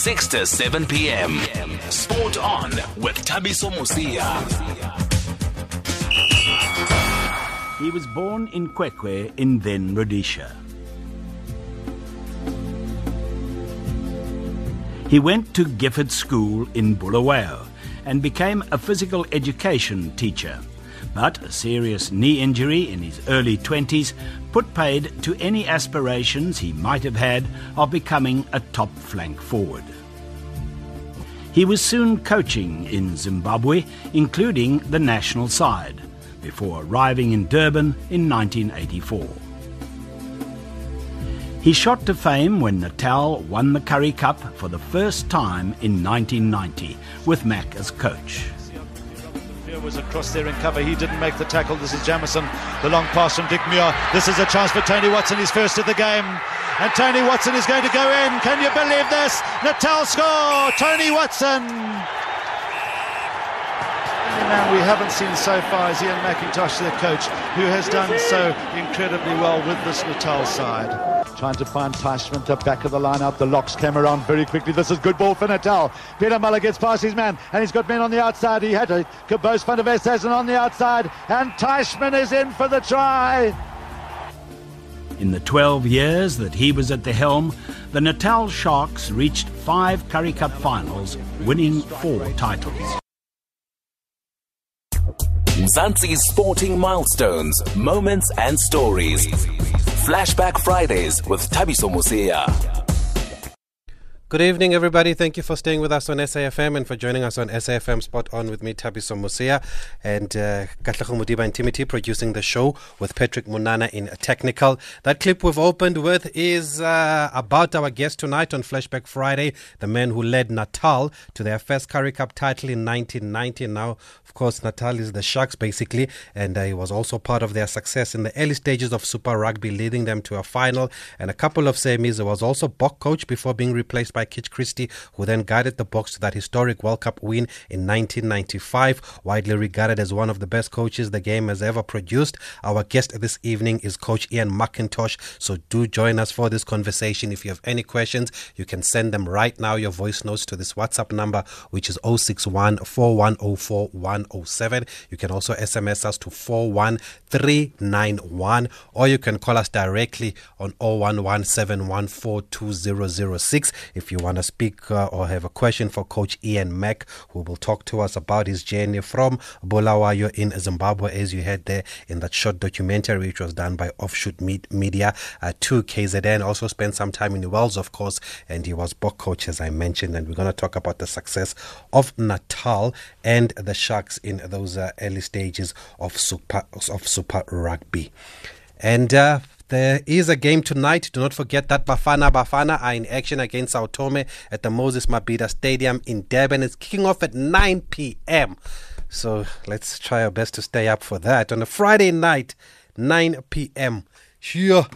6 to 7 p.m. Sport on with Thabiso Mosia. He was born in Kwekwe in then Rhodesia. He went to Gifford School in Bulawayo and became a physical education teacher. But a serious knee injury in his early 20s put paid to any aspirations he might have had of becoming a top flank forward. He was soon coaching in Zimbabwe, including the national side, before arriving in Durban in 1984. He shot to fame when Natal won the Currie Cup for the first time in 1990, with Mac as coach. Was across there in cover. He didn't make the tackle. This is Jamison. The long pass from Dick Muir. This is a chance for Tony Watson. His first of the game. And Tony Watson is going to go in. Can you believe this? Natal score. Tony Watson. The man we haven't seen so far is Ian McIntosh, the coach, who has done so incredibly well with this Natal side. Trying to find Teichmann to back of the line out. The locks came around very quickly. This is good ball for Natal. Pieter Muller gets past his man, and he's got men on the outside. He had to Kobus van der Westhuizen on the outside, and Teichmann is in for the try. In the 12 years that he was at the helm, the Natal Sharks reached five Currie Cup finals, winning four titles. Mzansi's sporting milestones, moments, and stories. Flashback Fridays with Thabiso Mosia. Good evening, everybody. Thank you for staying with us on SAFM and for joining us on SAFM Sport On with me, Thabiso Mosia, and uh, Mudiba and Timothy producing the show with Patrick Munana in technical. That clip we've opened with is uh, about our guest tonight on Flashback Friday, the man who led Natal to their first Currie Cup title in 1990. Now, of course, Natal is the Sharks, basically, and uh, he was also part of their success in the early stages of Super Rugby, leading them to a final and a couple of semis. He was also Bok coach before being replaced by Kitch Christie, who then guided the Boks to that historic World Cup win in 1995. Widely regarded as one of the best coaches the game has ever produced. Our guest this evening is Coach Ian McIntosh. So do join us for this conversation. If you have any questions, you can send them right now, your voice notes to this WhatsApp number, which is 061 4104 107. You can also SMS us to 41391 or you can call us directly on 011 if you want to speak uh, or have a question for Coach Ian Mack, who will talk to us about his journey from Bulawayo in Zimbabwe, as you heard there in that short documentary, which was done by Offshoot Media uh, to KZN. Also spent some time in Wales, of course, and he was Bok coach, as I mentioned. And we're going to talk about the success of Natal and the Sharks in those uh, early stages of Super of Super Rugby. And uh, there is a game tonight. Do not forget that Bafana Bafana are in action against Sao Tome at the Moses Mabhida Stadium in Durban. It's kicking off at 9 p.m. So let's try our best to stay up for that on a Friday night, 9 p.m. Sure.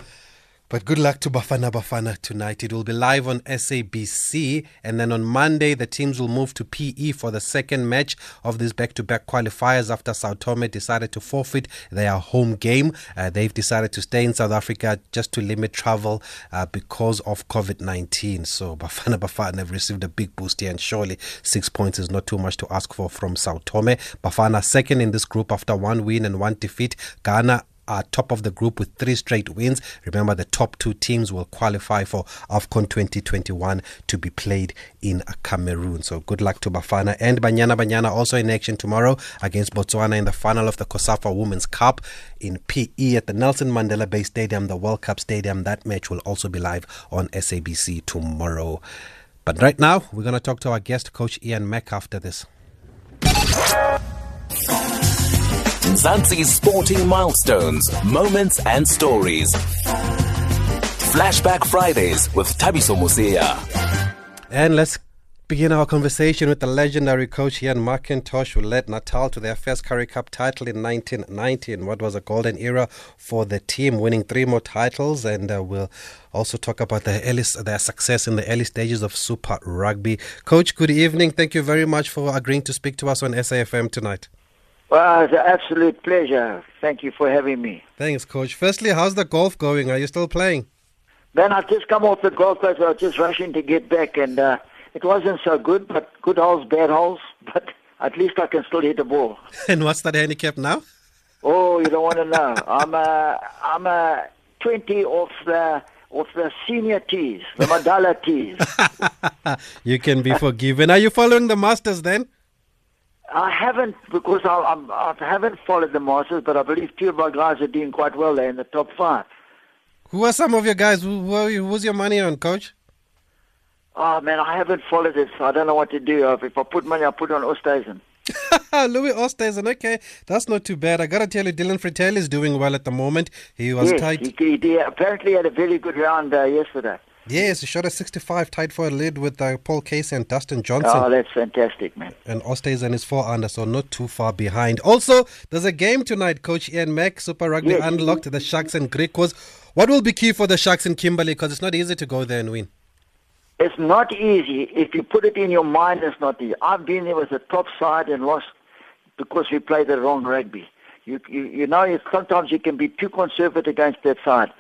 But good luck to Bafana Bafana tonight. It will be live on SABC. And then on Monday, the teams will move to PE for the second match of these back to back qualifiers after Sao Tome decided to forfeit their home game. Uh, they've decided to stay in South Africa just to limit travel uh, because of COVID 19. So Bafana Bafana have received a big boost here, and surely six points is not too much to ask for from Sao Tome. Bafana second in this group after one win and one defeat. Ghana are top of the group with three straight wins. Remember, the top two teams will qualify for AFCON 2021 to be played in Cameroon. So good luck to Bafana and Banyana Banyana also in action tomorrow against Botswana in the final of the COSAFA Women's Cup in PE at the Nelson Mandela Bay Stadium, the World Cup Stadium. That match will also be live on SABC tomorrow. But right now, we're going to talk to our guest, Coach Ian Mack, after this. Mzansi's sporting milestones, moments, and stories. Flashback Fridays with Thabiso Mosia. And let's begin our conversation with the legendary coach Ian McIntosh, who led Natal to their first Currie Cup title in 1990 in what was a golden era for the team, winning three more titles. And uh, we'll also talk about their, early, their success in the early stages of Super Rugby. Coach, good evening. Thank you very much for agreeing to speak to us on SAFM tonight. Well, it's an absolute pleasure. Thank you for having me. Thanks, Coach. Firstly, how's the golf going? Are you still playing? Then I've just come off the golf course. I was just rushing to get back, and uh, it wasn't so good, but good holes, bad holes. But at least I can still hit the ball. and what's that handicap now? Oh, you don't want to know. I'm a, I'm a 20 off the of the senior tees, the Madala tees. you can be forgiven. Are you following the Masters then? I haven't because I, I'm, I haven't followed the Masters, but I believe two of my guys are doing quite well there in the top five. Who are some of your guys? Who, who, who's your money on, coach? Oh man, I haven't followed it, so I don't know what to do. If I put money, I put it on Oosthuizen. Louis Oosthuizen, okay, that's not too bad. I gotta tell you, Dylan Frittelli is doing well at the moment. He was yes, tight. He, he, apparently had a very good round uh, yesterday. Yes, he shot a 65 tied for a lead with uh, Paul Casey and Dustin Johnson. Oh, that's fantastic, man. And Oosthuizen is four under, so not too far behind. Also, there's a game tonight, Coach Ian Mack, Super Rugby yes. unlocked, the Sharks and Griquas. What will be key for the Sharks in Kimberley? Because it's not easy to go there and win. It's not easy. If you put it in your mind, it's not easy. I've been there with the top side and lost because we played the wrong rugby. You, you, you know, sometimes you can be too conservative against that side.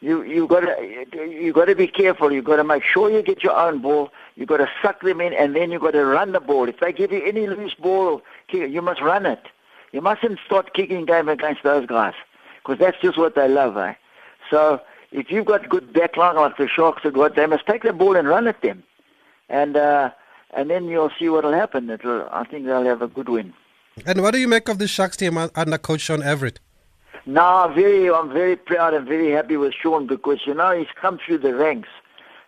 You, you got to, you got to be careful. You got to make sure you get your own ball. You got to suck them in, and then you got to run the ball. If they give you any loose ball, you must run it. You mustn't start kicking game against those guys because that's just what they love, eh? So if you've got good backline like the Sharks have got, they must take the ball and run at them, and uh, and then you'll see what'll happen. It'll, I think they'll have a good win. And what do you make of the Sharks team under Coach Sean Everitt? No, very, I'm very proud and very happy with Sean because you know he's come through the ranks,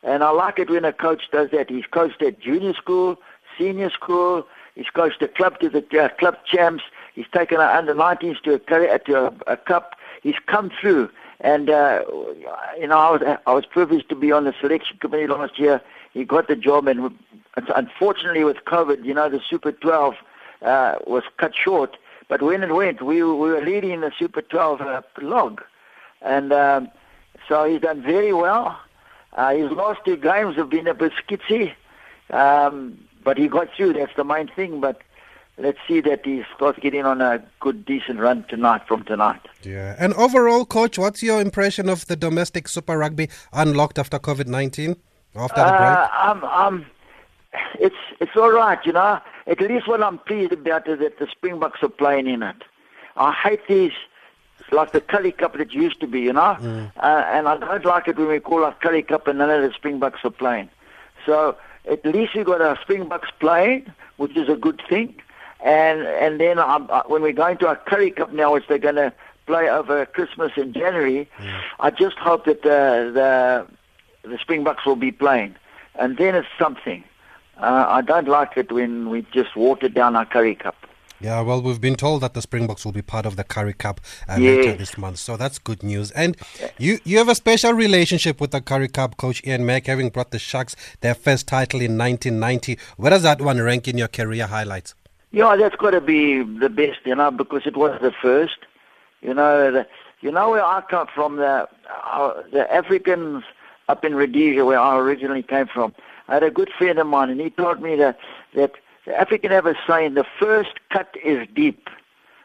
and I like it when a coach does that. He's coached at junior school, senior school. He's coached a club to the uh, club champs. He's taken our under 19s to a, to a, a cup. He's come through, and uh, you know I was I was privileged to be on the selection committee last year. He got the job, and unfortunately with COVID, you know the Super 12 uh, was cut short. But when it went, we, we were leading the Super 12 uh, log. And um, so he's done very well. Uh, his last two games have been a bit skitsy, um, but he got through. That's the main thing. But let's see that he starts getting on a good, decent run tonight from tonight. Yeah. And overall, coach, what's your impression of the domestic Super Rugby unlocked after COVID 19? After the break? Uh, um, um, it's it's all right, you know. At least what I'm pleased about is that the Springboks are playing in it. I hate these like the Currie Cup that used to be, you know. Mm. Uh, and I don't like it when we call it Currie Cup and none of the Springboks are playing. So at least we got our Springboks playing, which is a good thing. And and then um, uh, when we're going to our Currie Cup now, which they're going to play over Christmas in January, mm. I just hope that the the the Springboks will be playing, and then it's something. Uh, I don't like it when we just water down our Currie Cup. Yeah, well, we've been told that the Springboks will be part of the Currie Cup uh, yes. later this month, so that's good news. And you you have a special relationship with the Currie Cup, Coach Ian Mack, having brought the Sharks their first title in 1990. Where does that one rank in your career highlights? Yeah, that's got to be the best, you know, because it was the first. You know, the, you know where I come from, the uh, the Africans up in Rhodesia, where I originally came from. I had a good friend of mine, and he told me that that the African have a saying: the first cut is deep.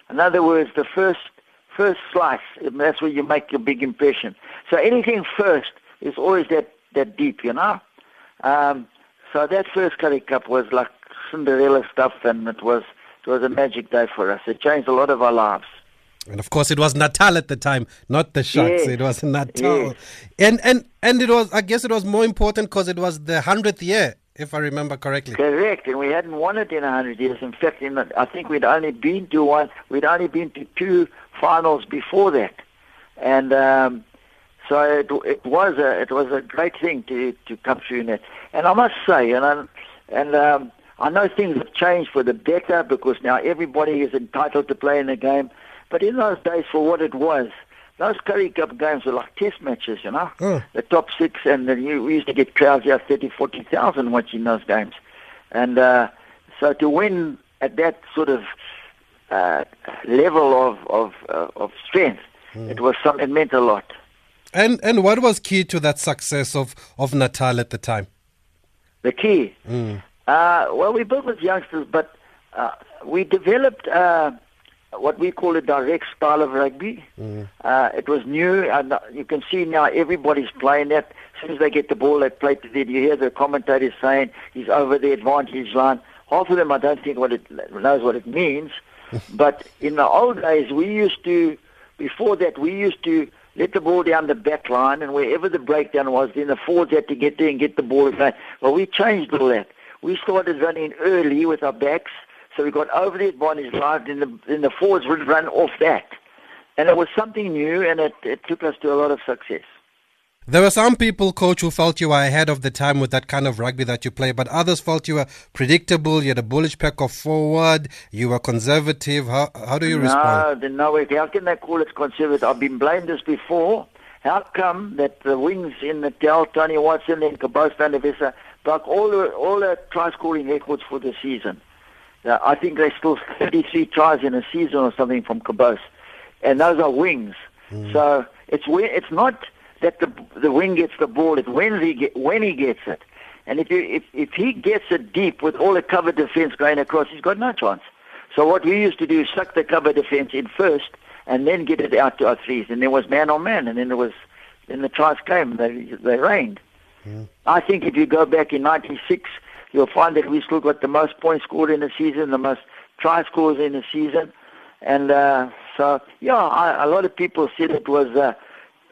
In other words, the first first slice. That's where you make your big impression. So anything first is always that that deep, you know. Um, so that first Currie Cup was like Cinderella stuff, and it was it was a magic day for us. It changed a lot of our lives. And of course, it was Natal at the time, not the Sharks. Yes. It was Natal, yes. and and and it was. I guess it was more important because it was the hundredth year, if I remember correctly. Correct, and we hadn't won it in a hundred years. In fact, in I think we'd only been to one. We'd only been to two finals before that, and um, so it, it was a it was a great thing to to come through in it. And I must say, and I, and um, I know things have changed for the better because now everybody is entitled to play in the game. But in those days, for what it was, those Currie Cup games were like test matches, you know. Oh. The top six, and the, we used to get crowds here, 30, 40,000 watching those games. And uh, so to win at that sort of uh, level of of, uh, of strength, mm. it was some, it meant a lot. And and what was key to that success of, of Natal at the time? The key, mm. uh, well, we built with youngsters, but uh, we developed uh, what we call a direct style of rugby. Mm. Uh, it was new, and uh, you can see now everybody's playing that. As soon as they get the ball, they play to it. You hear the commentators saying he's over the advantage line. Half of them, I don't think what it knows what it means. but in the old days, we used to, before that, we used to let the ball down the back line, and wherever the breakdown was, then the forwards had to get there and get the ball. Well, we changed all that. We started running early with our backs, so we got over the advantage line, then the, then the forwards would run off that. And it was something new, and it, it took us to a lot of success. There were some people, coach, who felt you were ahead of the time with that kind of rugby that you play, but others felt you were predictable. You had a bullish pack of forward. You were conservative. How, how do you respond? No, no way. How can they call it conservative? I've been blamed this before. How come that the wings in the Dell, Tony Watson, and Kobus Van der Vessa broke all the all the try scoring records for the season? Uh, I think they still 33 tries in a season or something from Kobus, and those are wings. Mm. So it's it's not that the the wing gets the ball. It's when he get, when he gets it. And if you if if he gets it deep with all the cover defense going across, he's got no chance. So what we used to do is suck the cover defense in first, and then get it out to our threes. And there was man on man, and then there was then the tries came. They they rained. I think if you go back in '96, you'll find that we still got the most points scored in the season, the most try scores in the season, and uh, so yeah, I, a lot of people said it was. Uh,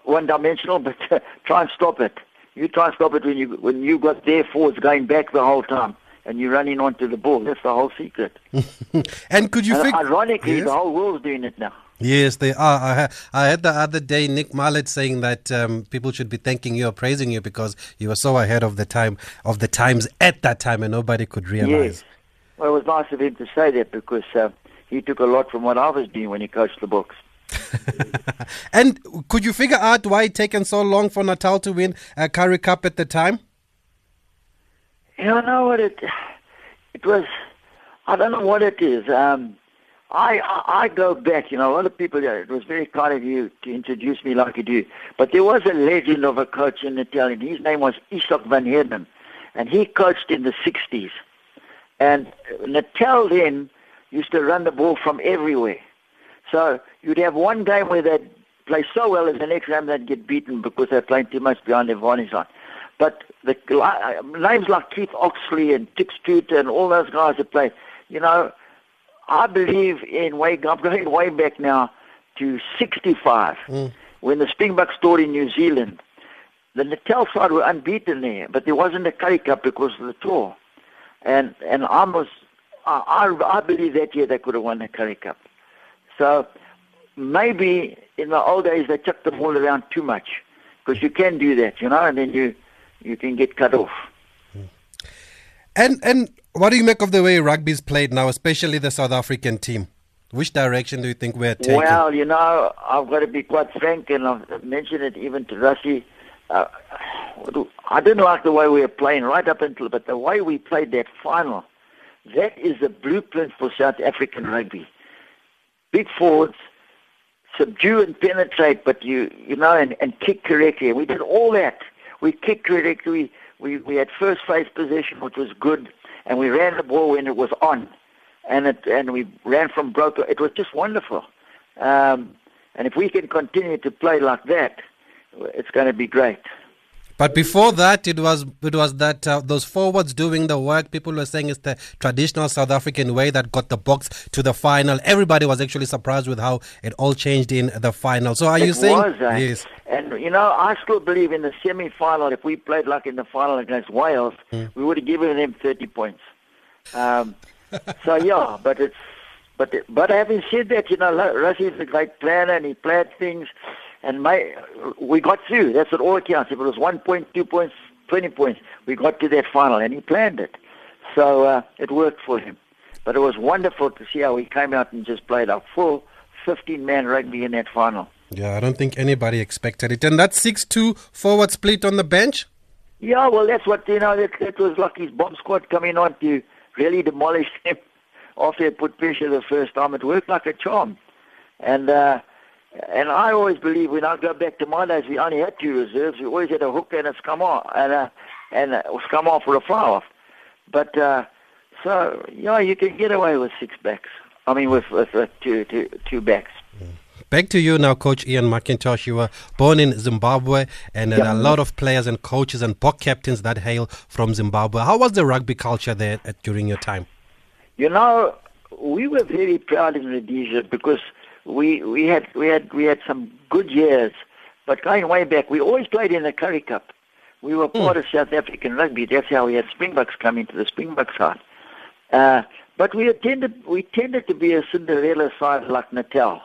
one dimensional, but uh, try and stop it. You try and stop it when you when you got their forwards going back the whole time and you're running onto the ball. That's the whole secret. and could you And think? ironically, Yes? the whole world's doing it now. Yes, they are. I, ha- I had the other day Nick Mallett saying that um, people should be thanking you or praising you because you were so ahead of the time of the times at that time, and nobody could realize. Yes. Well, it was nice of him to say that because uh, he took a lot from what I was doing when he coached the Boks. And could you figure out why it taken so long for Natal to win a Currie Cup at the time? You know what it? It was. I don't know what it is. Um, I, I I go back. You know, a lot of people. It was very kind of you to introduce me like you do. But there was a legend of a coach in Italian. His name was Izak van Heerden, and he coached in the '60s. And Natal then used to run the ball from everywhere. So you'd have one game where they'd play so well, and the next game they'd get beaten because they're playing too much behind their varnish line. But the li- names like Keith Oxlee and Dick Stuter and all those guys that play, you know, I believe in way. I'm going way back now to '65 mm. when the Springboks toured in New Zealand. The Natal side were unbeaten there, but there wasn't a Currie Cup because of the tour. And and I was, I I I believe that year they could have won the Currie Cup. So maybe in the old days they chucked the ball around too much because you can do that, you know, and then you you can get cut off. And and what do you make of the way rugby's played now, especially the South African team? Which direction do you think we're taking? Well, you know, I've got to be quite frank, and I've mentioned it even to Rassie. Uh, I didn't like the way we were playing right up until, but the way we played that final, that is the blueprint for South African rugby. Big forwards, subdue and penetrate, but you you know, and, and kick correctly. We did all that. We kicked correctly. We we had first phase possession, which was good, and we ran the ball when it was on, and it and we ran from broke. It was just wonderful. Um, and if we can continue to play like that, it's going to be great. But before that, it was it was that uh, those forwards doing the work. People were saying it's the traditional South African way that got the Boks to the final. Everybody was actually surprised with how it all changed in the final. So are you it saying was, eh? yes? And you know, I still believe in the semi-final. If we played like in the final against Wales, we would have given them 30 points. Um, so yeah, but it's but but having said that, you know, Rassie is a great planner and he planned things, and my we got through. That's what all counts. If it was one point, two points, 20 points, we got to that final, and he planned it. So uh, it worked for him. But it was wonderful to see how he came out and just played a full 15-man rugby in that final. Yeah, I don't think anybody expected it. And that six-two forward split on the bench. Yeah, well, that's what you know. That, that was his bomb squad coming on to really demolish them after they put pressure the first time. It worked like a charm, and uh, and I always believe when I go back to my days, we only had two reserves. We always had a hooker and a scrum-half, and a and a scrum-half or a flyhalf. But uh, so yeah, you can get away with six backs. I mean, with, with, with two, two, two backs. Back to you now, Coach Ian McIntosh. You were born in Zimbabwe, and there are a lot of players and coaches and BOK captains that hail from Zimbabwe. How was the rugby culture there at, during your time? You know, we were very proud in Rhodesia because we we had we had we had some good years. But going way back, we always played in the Currie Cup. We were part of South African rugby. That's how we had Springboks come into the Springbok side. Uh, but we tended we tended to be a Cinderella side like Natal.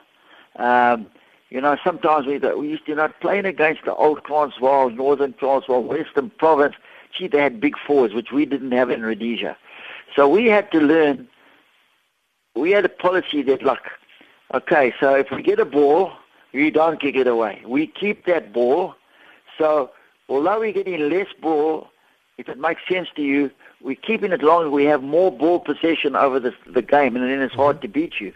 Um, you know, sometimes we we used to not playing against the old Transvaal, Northern Transvaal, Western Province. Gee, they had big fours, which we didn't have in Rhodesia. So we had to learn. We had a policy that, like, okay, so if we get a ball, we don't kick it away. We keep that ball. So although we're getting less ball, if it makes sense to you, we're keeping it longer. We have more ball possession over the the game, and then it's hard to beat you.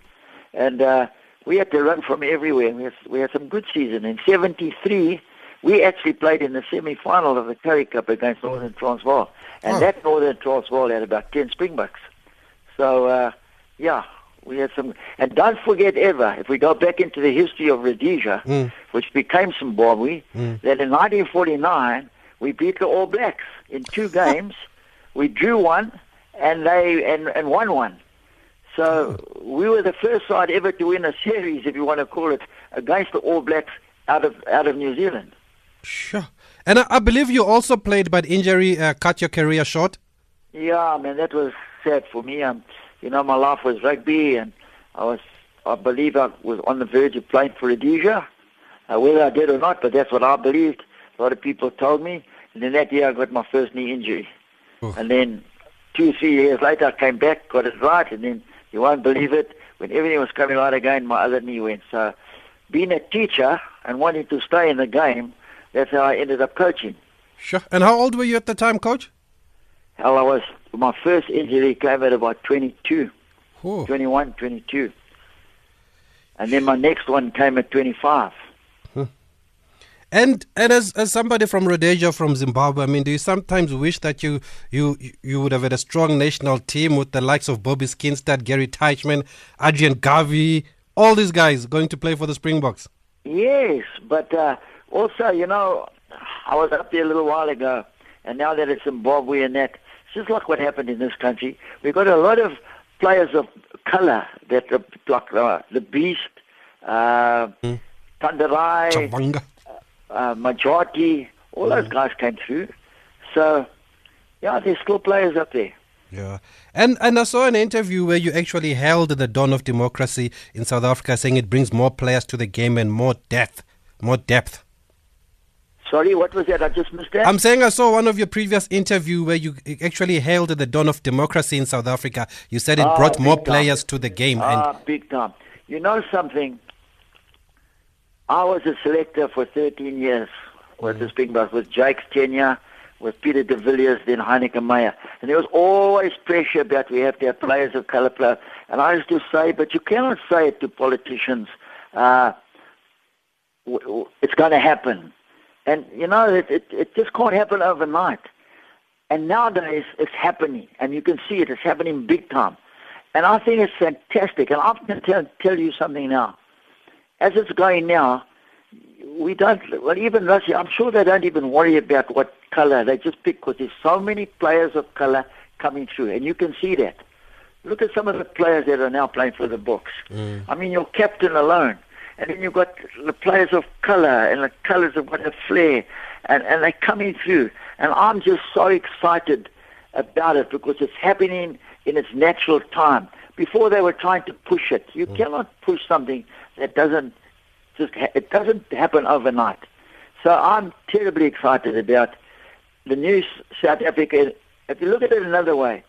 And uh, we had to run from everywhere. We had, we had some good season. In '73, we actually played in the semi-final of the Currie Cup against Northern Transvaal, and Oh. that Northern Transvaal had about 10 Springboks. So, uh, yeah, we had some. And don't forget ever, if we go back into the history of Rhodesia, which became Zimbabwe, that in 1949 we beat the All Blacks in two games. we drew one, and they and, and won one. So we were the first side ever to win a series, if you want to call it, against the All Blacks out of out of New Zealand. Sure. And I, I believe you also played, but injury uh, cut your career short. Yeah, man, that was sad for me. Um, you know, my life was rugby, and I was, I believe, I was on the verge of playing for Rhodesia, uh, whether I did or not. But that's what I believed. A lot of people told me. And then that year, I got my first knee injury, and then two, three years later, I came back, got it right, and then you won't believe it. When everything was coming right again, my other knee went. So, being a teacher and wanting to stay in the game, that's how I ended up coaching. Sure. And how old were you at the time, coach? Hell, I was my first injury came at about 22, Oh. 21, 22, and then my next one came at 25. And and as as somebody from Rhodesia, from Zimbabwe, I mean, do you sometimes wish that you you you would have had a strong national team with the likes of Bobby Skinstad, Gary Teichmann, Adrian Garvey, all these guys going to play for the Springboks? Yes, but uh, also, you know, I was up there a little while ago, and now that it's Zimbabwe and that, just like what happened in this country. We've got a lot of players of color that are like uh, the Beast, uh, Tonderai, Chavhanga. uh, Majority, all those guys came through. So, yeah, there's still players up there. Yeah. And and I saw an interview where you actually held the dawn of democracy in South Africa, saying it brings more players to the game and more depth, more depth. Sorry, what was that? I just missed that. I'm saying I saw one of your previous interview where you actually hailed the dawn of democracy in South Africa. You said it Ah, brought more time. players to the game. and Ah, big time. You know something? I was a selector for 13 years with the Springboks, with Jake's tenure, with Peter de Villiers, then Heyneke Meyer. And there was always pressure about we have to have players of colour play. And I used to say, but you cannot say it to politicians. Uh, it's going to happen. And, you know, it, it, it just can't happen overnight. And nowadays, it's happening, and you can see it. It's happening big time. And I think it's fantastic. And I'm going to tell, tell you something now. As it's going now, we don't, well, even Rassie, I'm sure they don't even worry about what color. They just pick because there's so many players of color coming through. And you can see that. Look at some of the players that are now playing for the Boks. Mm. I mean, your captain alone. And then you've got the players of color, and the colors have got a flair, and, and they're coming through. And I'm just so excited about it because it's happening in its natural time. Before they were trying to push it. You mm. cannot push something that doesn't just ha- it doesn't happen overnight. So I'm terribly excited about the new South Africa. If you look at it another way,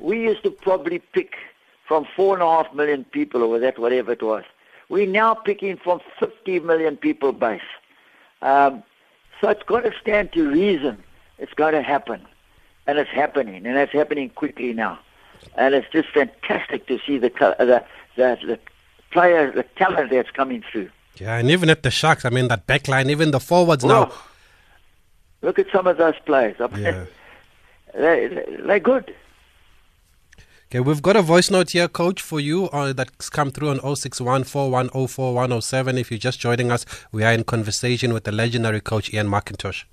we used to probably pick from four and a half million people or that whatever it was. We're now picking from 50 million people base. Um, so it's got to stand to reason. It's got to happen, and it's happening, and it's happening quickly now. And it's just fantastic to see the the the, the player, the talent that's coming through. yeah, and even at the Sharks, I mean that back line, even the forwards now. Look at some of those players. I mean, Yeah. they, they're good. Okay, we've got a voice note here, Coach, for you uh, that's come through on 061 If you're just joining us, we are in conversation with the legendary coach Ian McIntosh.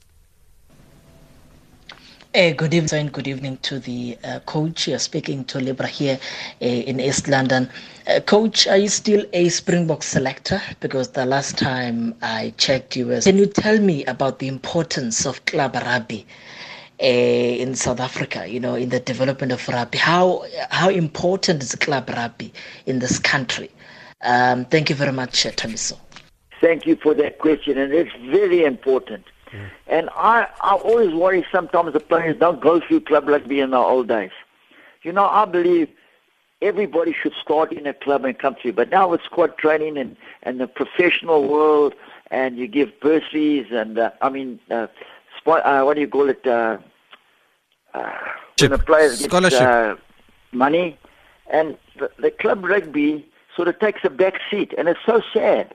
Uh, good evening good evening to the uh, coach. You're speaking to Libra here uh, in East London. Uh, coach, are you still a Springbok selector? Because the last time I checked, you were. Can you tell me about the importance of club rugby in South Africa? You know, in the development of rugby. How how important is club rugby in this country? Um, thank you very much, uh, Thabiso. Thank you for that question, and it's very important. And I, I always worry sometimes the players don't go through club rugby in the old days. You know, I believe everybody should start in a club and come through. But now with squad training and, and the professional world, and you give bursaries and, uh, I mean, uh, spot, uh, what do you call it? Uh, uh, when the players get Scholarship. uh, money. And the, the club rugby sort of takes a back seat. And it's so sad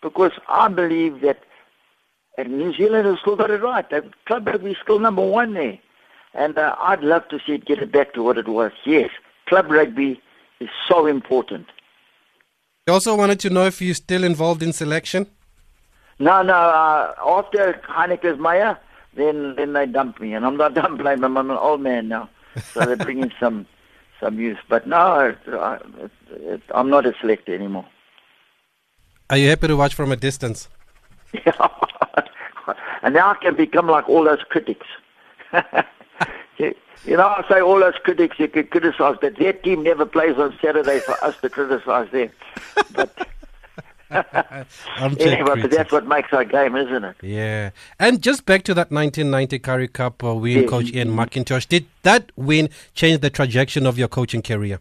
because I believe that and New Zealand has still got it right. The club rugby is still number one there. And uh, I'd love to see it get it back to what it was. Yes, club rugby is so important. I also wanted to know if you're still involved in selection. No, no, uh, after Heyneke's Meyer, then then they dump me. And I'm not done playing them. I'm an old man now. So they're bringing some some youth. But no, uh, it, it, I'm not a selector anymore. Are you happy to watch from a distance? Yeah, and now I can become like all those critics. you know, I say all those critics you can criticize, but their team never plays on Saturday for us to criticize them. But anyway, but that's what makes our game, isn't it? Yeah. And just back to that 1990 Currie Cup uh, win, Yes. Coach Ian McIntosh. Did that win change the trajectory of your coaching career?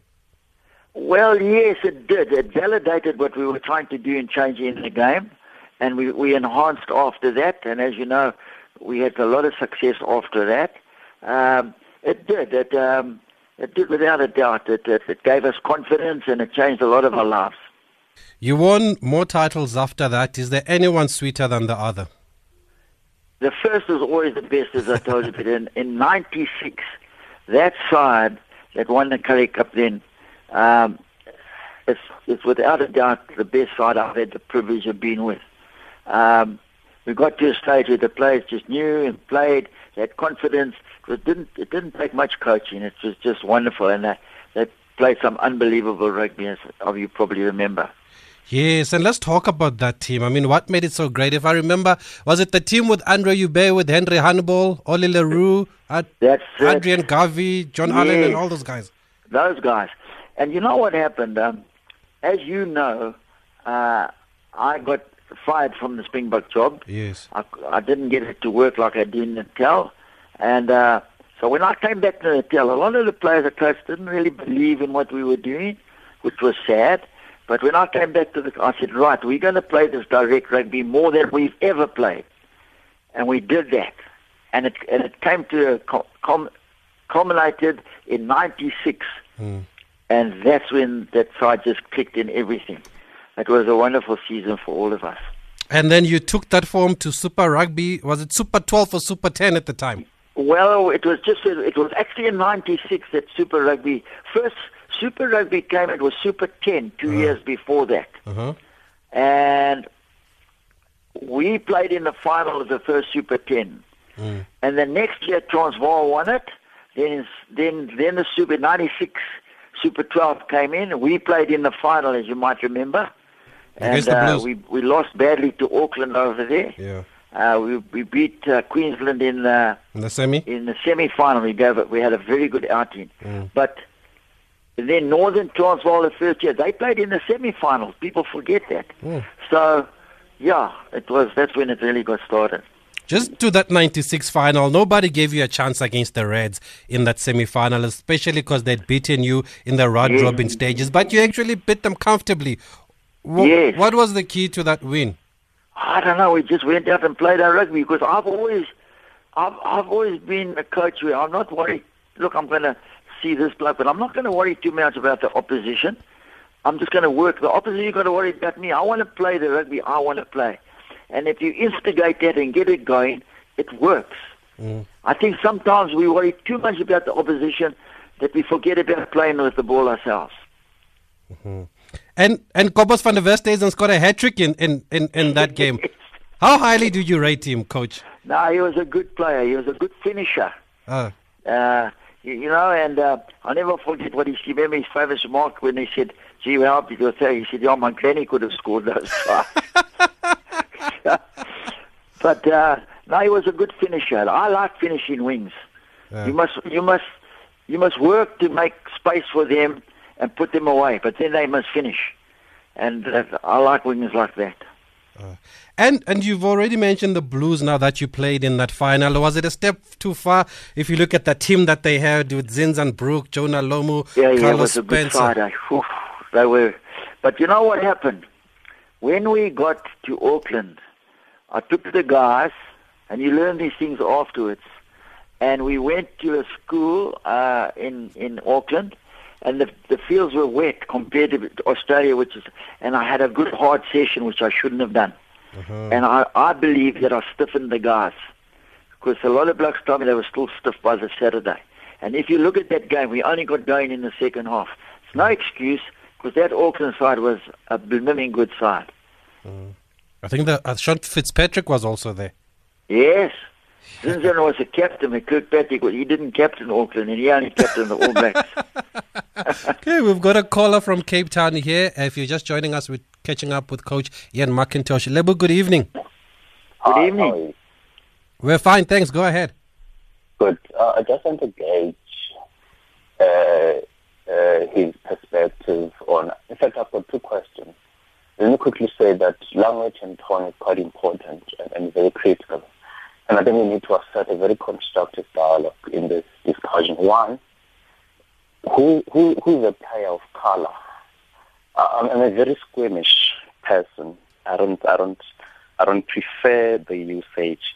Well, yes, it did. It validated what we were trying to do in changing the game, and we, we enhanced after that. And as you know, we had a lot of success after that. Um, it did. It, um, it did without a doubt. It, it, it gave us confidence, and it changed a lot of our lives. You won more titles after that. Is there anyone sweeter than the other? The first is always the best, as I told you. But in, in '96, that side that won the Currie Cup then, um, it's, it's without a doubt the best side I've had the privilege of being with. Um, we got to a stage where the players just knew and played, they had confidence. It didn't, it didn't take much coaching. It was just wonderful, and they, they played some unbelievable rugby, as you probably remember. Yes, and let's talk about that team. I mean, what made it so great? If I remember, was it the team with Andre Joubert, with Henry Honiball, Oli LaRue, Ad- Adrian Garvey, John Allan, and all those guys? those guys. And you know what happened? Um, as you know, uh, I got fired from the Springbok job. Yes. I, I didn't get it to work like I did in Natal. And uh, so when I came back to Natal, a lot of the players at Coast didn't really believe in what we were doing, which was sad. But when I came back to the, I said, right, we're going to play this direct rugby more than we've ever played. And we did that. And it, and it came to a com, culminated in 96. Hmm. And that's when that side just clicked in everything. It was a wonderful season for all of us. And then you took that form to Super Rugby. Was it Super 12 or Super 10 at the time? Well, it was just it was actually in '96 that Super Rugby first Super Rugby came. It was Super 10 two years before that, Uh-huh. and we played in the final of the first Super 10. And the next year Transvaal won it. Then then then the Super '96 Super 12 came in. We played in the final, as you might remember, and uh, we we lost badly to Auckland over there. Yeah. Uh, we we beat uh, Queensland in. In the semi? in the semi-final we gave it. We had a very good outing, but then Northern Transvaal the first year they played in the semi-finals. People forget that. Hmm. So, yeah, it was. That's when it really got started. Just to that 96 final, nobody gave you a chance against the Reds in that semi final, especially because they'd beaten you in the round Yes. robin stages, but you actually beat them comfortably. Wha- Yes. What was the key to that win? I don't know. We just went out and played our rugby because I've always, I've I've always been a coach where I'm not worried. Look, I'm going to see this bloke, but I'm not going to worry too much about the opposition. I'm just going to work. The opposition you got to worry about me. I want to play the rugby I want to play, and if you instigate that and get it going, it works. I think sometimes we worry too much about the opposition that we forget about playing with the ball ourselves. And and Kobus van der Westhuizen scored a hat trick in, in, in, in that game. How highly do you rate him, coach? No, he was a good player. He was a good finisher. Uh, Uh, you, know, and uh, I'll never forget what he said. Remember his famous remark when he said, gee, well, because uh, he said, yeah, my granny could have scored those tries. but uh, no, he was a good finisher. I like finishing wings. You must, you must, you must work to make space for them and put them away, but then they must finish. And uh, I like wings like that. And and you've already mentioned the Blues now that you played in that final. Was it a step too far if you look at the team that they had with Zinzan Brooke, Jonah Lomu, Yeah, yeah, it Carlos was a good Spencer? side. I, whew, they were, but you know what happened? When we got to Auckland, I took the guys, and you learn these things afterwards. And we went to a school uh, in in Auckland, and the the fields were wet compared to Australia, which is. And I had a good hard session, which I shouldn't have done. And I I believe that I stiffened the guys because a lot of blokes told me they were still stiff by the Saturday. And if you look at that game, we only got going in the second half. It's no excuse because that Auckland side was a blooming good side. I think that uh, Sean Fitzpatrick was also there. Yes. Zinzan was a captain, but Kirkpatrick, he didn't captain Auckland, and he only captained the All Blacks. Okay, we've got a caller from Cape Town here. If you're just joining us, we're catching up with Coach Ian McIntosh. Lebo, good evening. Good evening. We're fine, thanks. Go ahead. Good. Uh, I just want to gauge uh, uh, his perspective on. In fact, I've got two questions. Let me quickly say that language and tone is quite important and, and very critical. And I think we need to assert a very constructive dialogue in this discussion. One, who who who is a player of color? I'm, a very squeamish person. I don't I don't I don't prefer the usage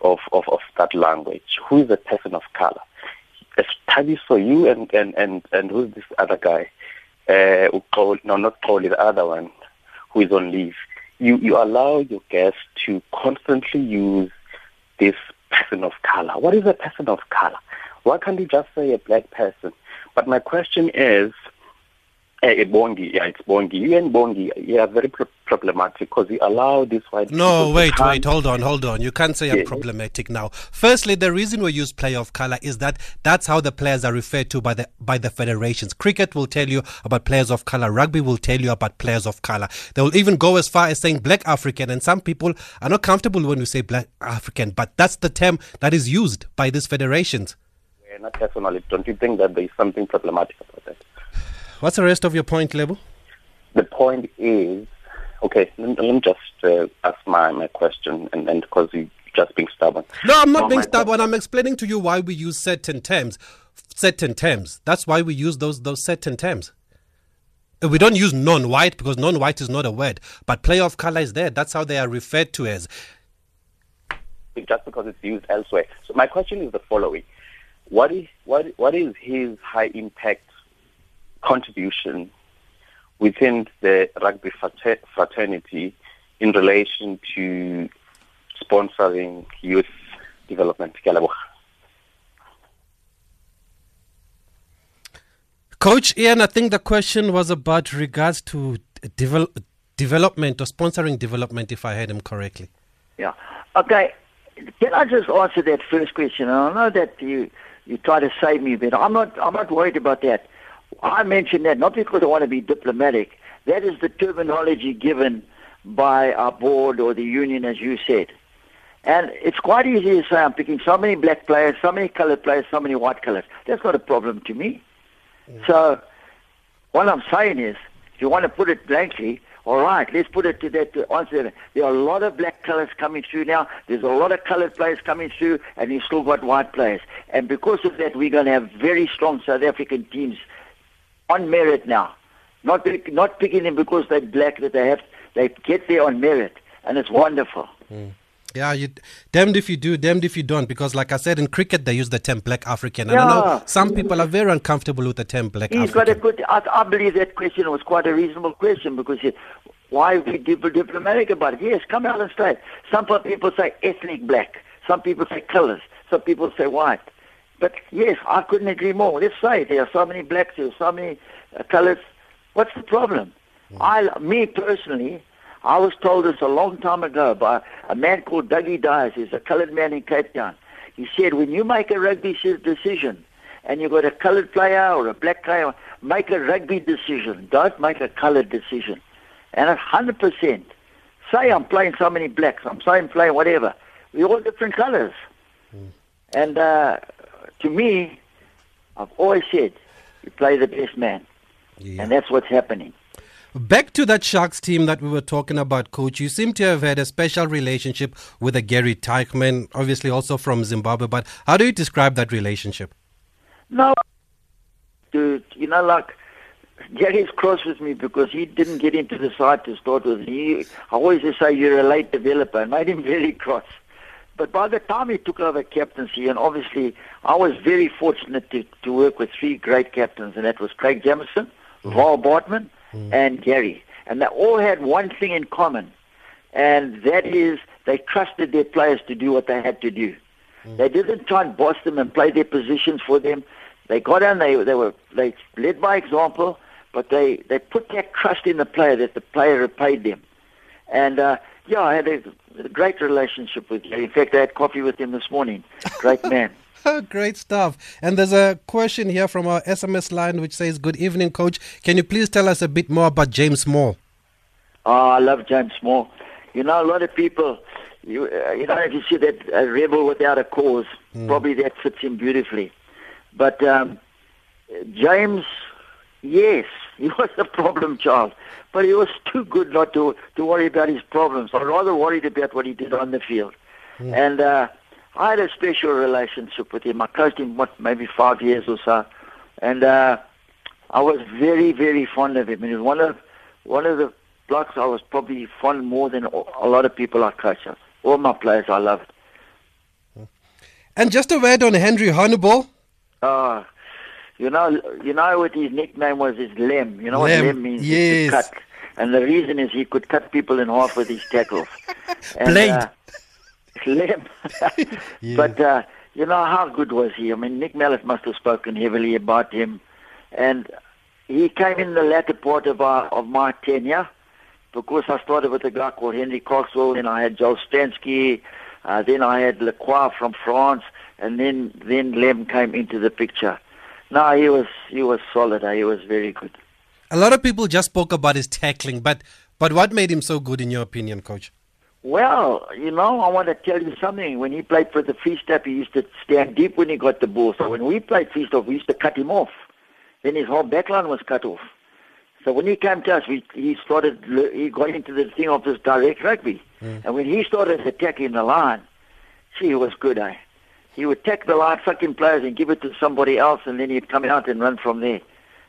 of, of, of that language. Who is a person of color? As Thabiso, you and, and, and, and who's this other guy? Uh, no, not Toli, the other one, who is on leave. You, you allow your guests to constantly use this person of color. What is a person of color? Why can't you just say a black person? But my question is, uh, Bongi, yeah, it's Bongi. You and Bongi, are very pro- problematic because you allow this white No, wait, wait, hold on, hold on. You can't say I'm Yeah. problematic now. Firstly, the reason we use player of color is that that's how the players are referred to by the by the federations. Cricket will tell you about players of color. Rugby will tell you about players of color. They will even go as far as saying black African, and some people are not comfortable when we say black African, but that's the term that is used by these federations. Uh, Not personally, don't you think that there is something problematic about that? What's the rest of your point, Lebo? The point is, okay, let, let me just uh, ask my, my question, and then because you just being stubborn. No, I'm not No, being my- stubborn. I'm explaining to you why we use certain terms. Certain terms. That's why we use those those certain terms. Uh, We don't use non-white because non-white is not a word, but player of color is there. That's how they are referred to as. just because it's used elsewhere. So my question is the following: What is what what is his high impact contribution within the rugby fraternity in relation to sponsoring youth development? Ke. Coach Ian, I think the question was about regards to devel- development or sponsoring development, if I heard him correctly. Yeah. Okay. Can I just answer that first question? And I know that you you try to save me, but I'm not I'm not worried about that. I mentioned that not because I want to be diplomatic. That is the terminology given by our board or the union, as you said. And it's quite easy to say I'm picking so many black players, so many colored players, so many white colors. That's not a problem to me. Mm. So what I'm saying is, if you want to put it blankly, all right, let's put it to that to answer that. There are a lot of black colors coming through now. There's a lot of colored players coming through, and you've still got white players. And because of that, we're going to have very strong South African teams on merit now. Not not picking them because they're black. That they have they get there on merit, and it's wonderful. Mm. Yeah, you damned if you do, damned if you don't. Because, like I said, in cricket they use the term black African, and I know Yeah. some people are very uncomfortable with the term black He's got a good. I, I believe that question was quite a reasonable question because he, why be dip- diplomatic about it? Yes, come out and say. Some people say ethnic black. Some people say colors. Some people say white. But yes, I couldn't agree more. Let's say there are so many blacks, there are so many uh, colors. What's the problem? I, me personally, I was told this a long time ago by a man called Dougie Dyers. He's a colored man in Cape Town. He said, when you make a rugby decision and you've got a colored player or a black player, make a rugby decision. Don't make a colored decision. And a 100%. Say I'm playing so many blacks. I'm saying playing whatever. We're all different colors. And uh, to me, I've always said, you play the best man. Yeah. And that's what's happening. Back to that Sharks team that we were talking about, coach. You seem to have had a special relationship with a Gary Teichmann, obviously also from Zimbabwe. But how do you describe that relationship? No, dude, you know, like Gary's cross with me because he didn't get into the side to start with. He, I always just say you're a late developer. It made him very cross. But by the time he took over captaincy, and obviously I was very fortunate to, to work with three great captains, and that was Craig Jamieson, mm. Wahl Bartmann, mm. and Gary. And they all had one thing in common, and that is they trusted their players to do what they had to do. Mm. They didn't try and boss them and play their positions for them. They got on, they, they were they led by example, but they, they put that trust in the player that the player repaid them. And uh, yeah, I had a, great relationship with Gary. In fact, I had coffee with him this morning. Great man. Great stuff. And there's a question here from our SMS line which says, Good evening, coach. Can you please tell us a bit more about James Moore? Oh, I love James Moore. You know, a lot of people, you, uh, you know, if you see that a rebel without a cause, probably that fits him beautifully. But um, James, yes, he was a problem child, but he was too good not to to worry about his problems. I rather worried about what he did on the field. And uh, I had a special relationship with him. I coached him what maybe five years or so, and uh, I was very very fond of him. And he was one of one of the blocks I was probably fond more than a lot of people I coached. All my players I loved. And just a word on Henry Honiball. Uh, you know, you know what his nickname was? Is Lem. You know Lem, what Lem means? Yes. cut. And the reason is he could cut people in half with his tackles. And, Blade. Uh, Lem. But uh, you know how good was he? I mean, Nick Mallett must have spoken heavily about him, and he came in the latter part of our, of my tenure because I started with a guy called Henry Coxwell, then I had Joel Stransky, uh, then I had Lacroix from France, and then then Lem came into the picture. No, he was he was solid. He was very good. A lot of people just spoke about his tackling, but but what made him so good in your opinion, coach? Well, you know, I want to tell you something. When he played for the Free State, he used to stand deep when he got the ball. So when we played Free State, we used to cut him off. Then his whole backline was cut off. So when he came to us, we, he started, he got into the thing of this direct rugby. And when he started attacking the line, gee, he was good, eh? He would take the line, fucking players, and give it to somebody else, and then he'd come out and run from there.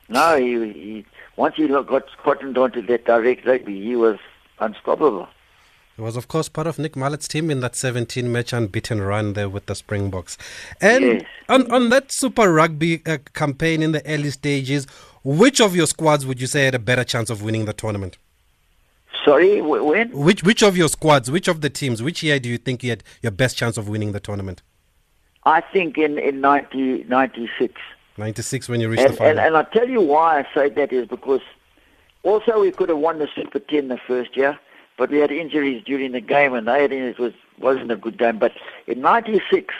No, he, he once he got cottoned onto that direct rugby, he was unstoppable. He was, of course, part of Nick Mallett's team in that 17 match unbeaten run there with the Springboks. And Yes. on, on that Super Rugby uh, campaign in the early stages, which of your squads would you say had a better chance of winning the tournament? Sorry, when? Which which of your squads, which of the teams, which year do you think you had your best chance of winning the tournament? I think in, in 90, 96. 96 when you reached the final. and, and I'll tell you why I say that is because also we could have won the Super 10 the first year, but we had injuries during the game and they had, it was, wasn't a good game. But in 96,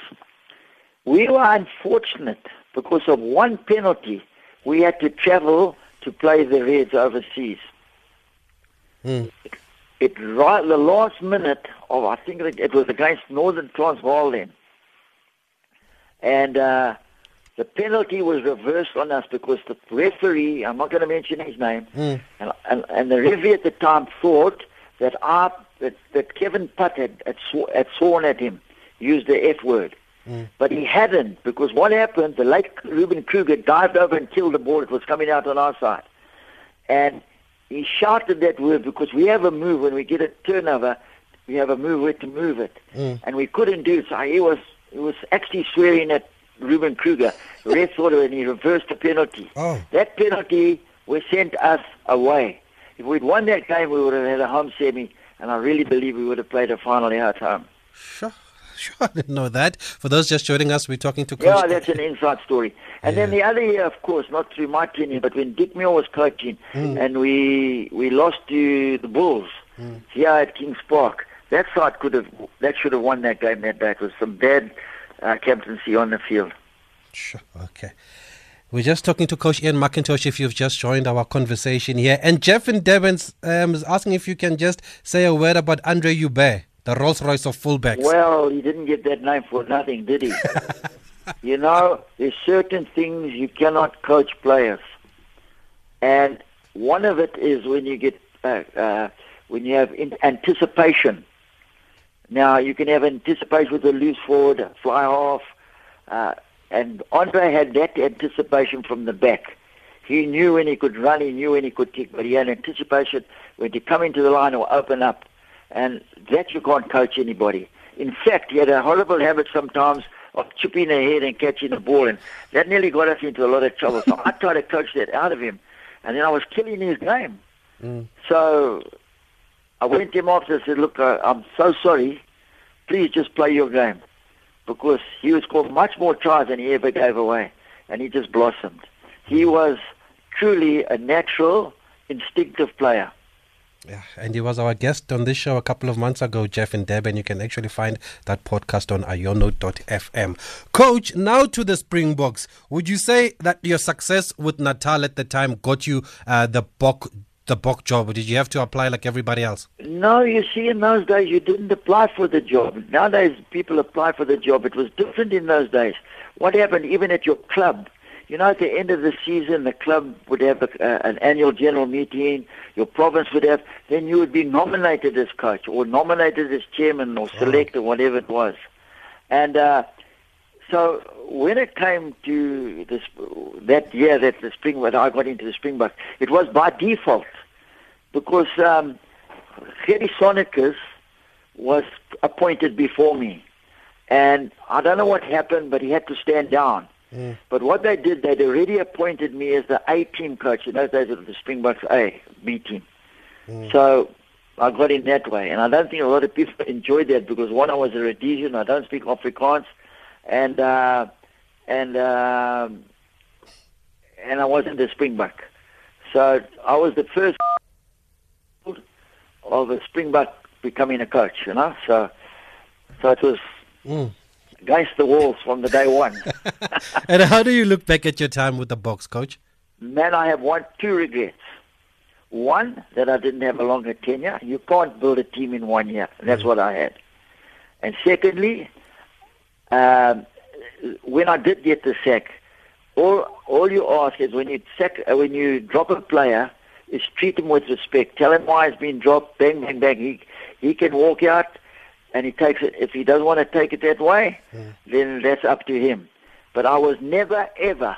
we were unfortunate because of one penalty. We had to travel to play the Reds overseas. Hmm. It, it right the last minute of I think it, it was against Northern Transvaal then, and uh, the penalty was reversed on us because the referee I'm not going to mention his name, hmm. and, and and the referee at the time thought that I that, that Kevin Putt had had, sw- had sworn at him, used the F word. Hmm. But he hadn't because what happened? The late Ruben Kruger dived over and killed the ball. It was coming out on our side. And he shouted that word because we have a move when we get a turnover, we have a move where to move it, hmm. and we couldn't do it. So he was he was actually swearing at Ruben Kruger. The ref thought of it, and he reversed the penalty. Oh. That penalty was sent us away. If we'd won that game, we would have had a home semi, and I really believe we would have played a final in at time. Sure. Sure, I didn't know that. For those just joining us, we're talking to Coach. Yeah, that's an inside story. And then the other year, of course, not through my tenure, but when Dick Muir was coaching, hmm. and we we lost to the Bulls hmm. here at Kings Park. That side could have, that should have won that game that day. It was some bad uh, captaincy on the field. Sure. Okay. We're just talking to Coach Ian McIntosh if you've just joined our conversation here. And Jeff in Devon's um, is asking if you can just say a word about Andre Joubert, the Rolls Royce of fullbacks. Well, he didn't get that name for nothing, did he? you know, there's certain things you cannot coach players, and one of it is when you get uh, uh, when you have in- anticipation. Now you can have anticipation with a loose forward, fly half, uh, and Andre had that anticipation from the back. He knew when he could run, he knew when he could kick, but he had anticipation when he come into the line or open up, and that you can't coach anybody. In fact, he had a horrible habit sometimes of chipping ahead and catching the ball, and that nearly got us into a lot of trouble. So I tried to coach that out of him, and then I was killing his game. So I went to him after and said, look, uh, I'm so sorry. Please just play your game. Because he was scored much more tries than he ever gave away. And he just blossomed. He was truly a natural, instinctive player. Yeah, and he was our guest on this show a couple of months ago, Jeff and Deb, and You can actually find that podcast on iono.fm. Coach, now to the Springboks. Would you say that your success with Natal at the time got you uh, the Bok the Bok job, or did you have to apply like everybody else? No, you see, in those days you didn't apply for the job. Nowadays people apply for the job. It was different in those days. What happened even at your club? You know, at the end of the season, the club would have a, uh, an annual general meeting. Your province would have. Then you would be nominated as coach, or nominated as chairman, or select, or whatever it was. And uh, so when it came to this that year that the spring when I got into the Springbok, it was by default because um, Gerrie Sonnekus was appointed before me, and I don't know what happened, but he had to stand down. But what they did, they'd already appointed me as the A team coach. In those days, it was the Springboks A, B team. So I got in that way, and I don't think a lot of people enjoyed that because one, I was a Rhodesian, I don't speak Afrikaans, and uh, and um and I wasn't a Springbok. So I was the first of a Springbok becoming a coach, you know. So so it was against the walls from the day one. and how do you look back at your time with the Boks, Coach? Man, I have one, two regrets. One, that I didn't have a longer tenure. You can't build a team in one year. That's what I had. And secondly, um, when I did get the sack, all all you ask is when you sack, uh, when you drop a player, is treat him with respect. Tell him why he's been dropped. Bang, bang, bang. He he can walk out, and he takes it. If he doesn't want to take it that way, hmm. then that's up to him. But I was never ever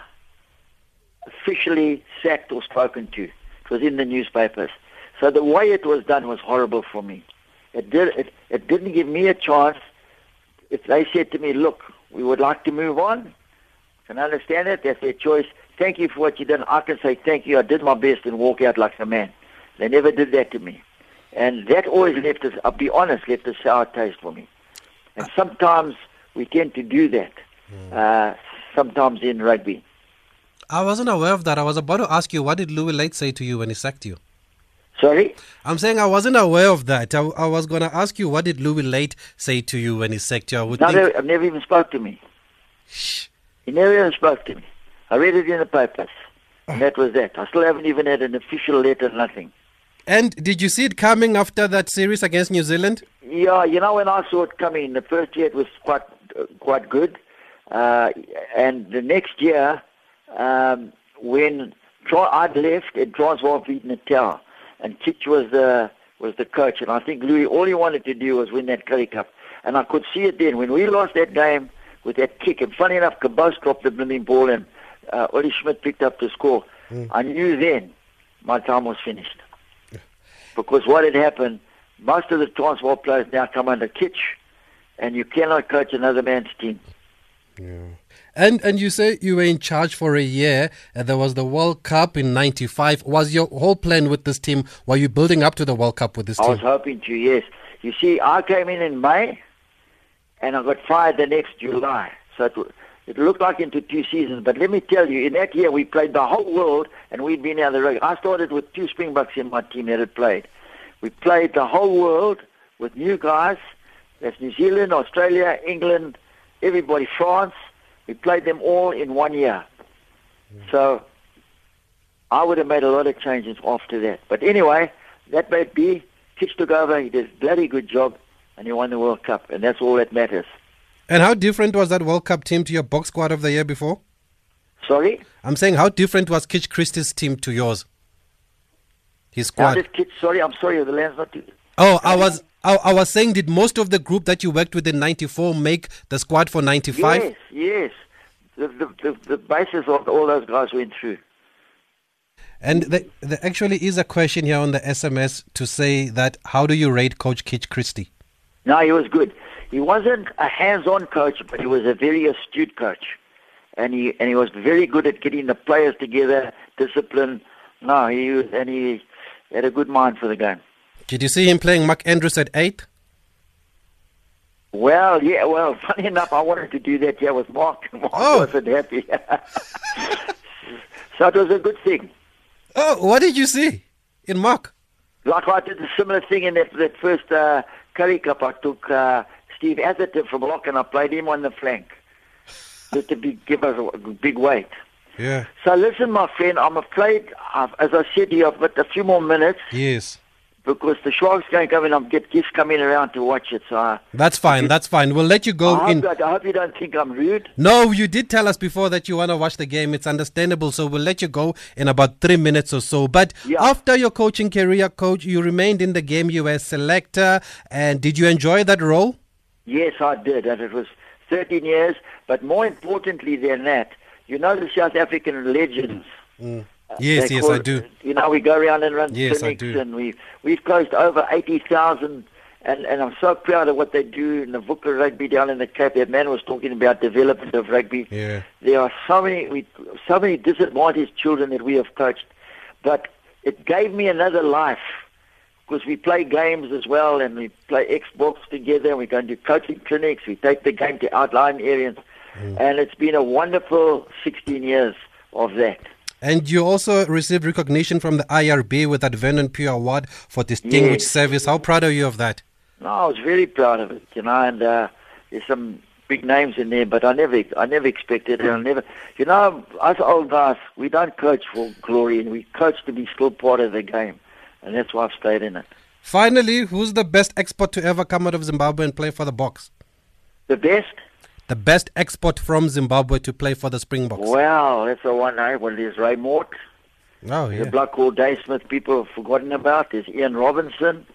officially sacked or spoken to. It was in the newspapers. So the way it was done was horrible for me. It did it, it didn't give me a chance. If they said to me, "Look, we would like to move on," can I understand it. That's their choice. Thank you for what you done. I can say thank you. I did my best and walk out like a man. They never did that to me, and that always left us. I'll be honest, left a sour taste for me. And sometimes we tend to do that. Uh, sometimes in rugby. I wasn't aware of that. I was about to ask you, what did Louis Luyt say to you when he sacked you? Sorry. I'm saying I wasn't aware of that. I, I was going to ask you, what did Louis Luyt say to you when he sacked you? I would No, think, have never even spoke to me. Shh. He never even spoke to me. I read it in the papers. And that was that. I still haven't even had an official letter, nothing. and did you see it coming after that series against New Zealand? Yeah, you know, when I saw it coming, the first year it was quite uh, quite good. Uh, and the next year, um, when Tra- I'd left and Transvaal Natal, and Kitch was the was the coach, and I think Louis, all he wanted to do was win that Currie Cup. And I could see it then. When we lost that game with that kick, and funny enough, Kobus dropped the blooming ball, and uh, Schmidt picked up the score. I knew then my time was finished. Because what had happened, most of the Transvaal players now come under Kitch, and you cannot coach another man's team. And and you say you were in charge for a year. And there was the World Cup in '95. Was your whole plan with this team? Were you building up to the World Cup with this team? I was hoping to, yes. You see, I came in in May, and I got fired the next July. So it, it looked like into two seasons. But let me tell you, in that year we played the whole world, and we'd been out of the rugby. I started with two Springboks in my team that had played. We played the whole world with new guys. That's New Zealand, Australia, England, everybody, France. We played them all in one year. Mm. So I would have made a lot of changes after that. But anyway, that may be. Kitch took over. He did a bloody good job, and he won the World Cup, and that's all that matters. And how different was that World Cup team to your Boks squad of the year before? Sorry? I'm saying how different was Kitch Christie's team to yours? His squad. Kitch, sorry, I'm sorry, the land's not. Oh, I was I, I was saying, did most of the group that you worked with in '94 make the squad for '95? Yes, yes. The, the, the, the basis of all those guys went through. And the, there actually is a question here on the SMS to say that how do you rate Coach Kitch Christie? No, he was good. He wasn't a hands-on coach, but he was a very astute coach, and he and he was very good at getting the players together, discipline. No, he was, and he had a good mind for the game. Did you see him playing Mark Andrews at eight? Well, yeah, well, funny enough, I wanted to do that Yeah, with Mark. Mark Oh. wasn't happy. so it was a good thing. Oh, what did you see in Mark? Like I did a similar thing in that, that first uh, Currie Cup. I took uh, Steve Atherton from lock and I played him on the flank just to be, give us a big weight. Yeah. So listen, my friend, I'm afraid, I've, as I said you, I've got a few more minutes Yes. Because the Sharks going to come in. I'm get guests coming around to watch it. So I, That's fine. That's fine. We'll let you go I, in. hope, I hope you don't think I'm rude. No, you did tell us before that you want to watch the game. It's understandable. So we'll let you go in about three minutes or so. But Yeah. after your coaching career, coach, you remained in the game. You were a selector. And did you enjoy that role? Yes, I did, and it was 13 years. But more importantly than that, you know the South African legends. Uh, Yes, yes, call I do. You know, we go around and run Yes, clinics, and we we've closed over 80,000. And, and I'm so proud of what they do in the Vukla rugby down in the Cape. That man was talking about development of rugby. Yeah. There are so many we, so many disadvantaged children that we have coached, but it gave me another life because we play games as well and we play Xbox together and we go and do coaching clinics. We take the game to outlying areas, mm. and it's been a wonderful 16 years of that. And you also received recognition from the IRB with that Vernon Pugh Award for distinguished Yes. service. How proud are you of that? No, I was very proud of it, you know, and uh, there's some big names in there, but I never, I never expected it. I never, you know, us old guys, we don't coach for glory, and we coach to be still part of the game, and that's why I've stayed in it. Finally, who's the best export to ever come out of Zimbabwe and play for the Boks? The best? The best export from Zimbabwe to play for the Springboks. Well, that's the one. Eh? Well, there's Ray Mordt, Oh, the yeah. bloke called Dave Smith. People have forgotten about. There's Ian Robinson.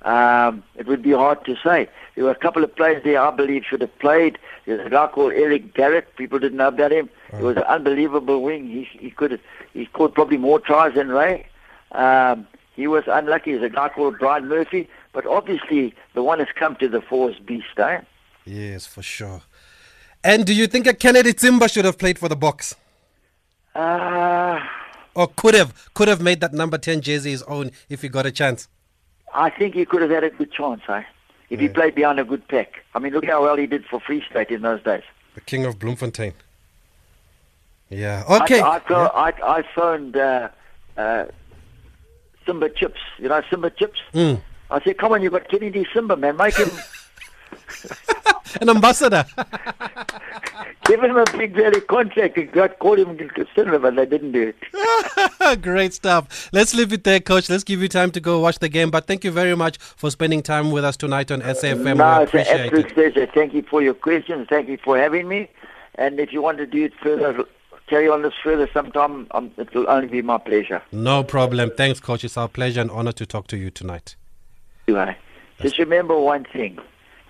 Um, it would be hard to say. There were a couple of players there I believe should have played. There's a guy called Eric Garrett. People didn't know about him. He was an unbelievable wing. He he could have, he scored probably more tries than Ray. Um, he was unlucky. There's a guy called Brian Murphy. But obviously, the one has come to the fore is Beast. Eh? Yes, for sure. And do you think a Kennedy Tsimba should have played for the Boks? Uh, Or could have could have made that number 10 jersey his own if he got a chance? I think he could have had a good chance, eh? If he played behind a good pack. I mean, look how well he did for Free State in those days. The king of Bloemfontein. Yeah. Okay. I, I, Yeah. I, I phoned uh, uh, Simba Chips. You know Simba Chips? Mm. I said, come on, you've got Kennedy Tsimba, man. Make him, An ambassador. give him a big value contract. and got called him to consider, but they didn't do it. Great stuff. Let's leave it there, coach. Let's give you time to go watch the game. But thank you very much for spending time with us tonight on SAFM. no, it's an absolute it. pleasure. Thank you for your questions. Thank you for having me. And if you want to do it further, carry on this further sometime, um, it will only be my pleasure. No problem. Thanks, coach. It's our pleasure and honor to talk to you tonight. Anyway, just remember one thing,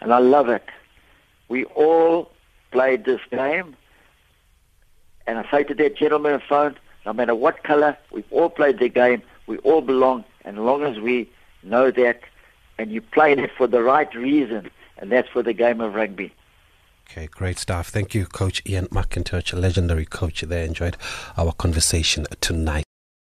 and I love it. We all played this game, and I say to that gentleman on the phone, no matter what color, we've all played the game. We all belong, and as long as we know that, and you play it for the right reason, and that's for the game of rugby. Okay, great stuff. Thank you, Coach Ian McIntosh, a legendary coach there. Enjoyed our conversation tonight.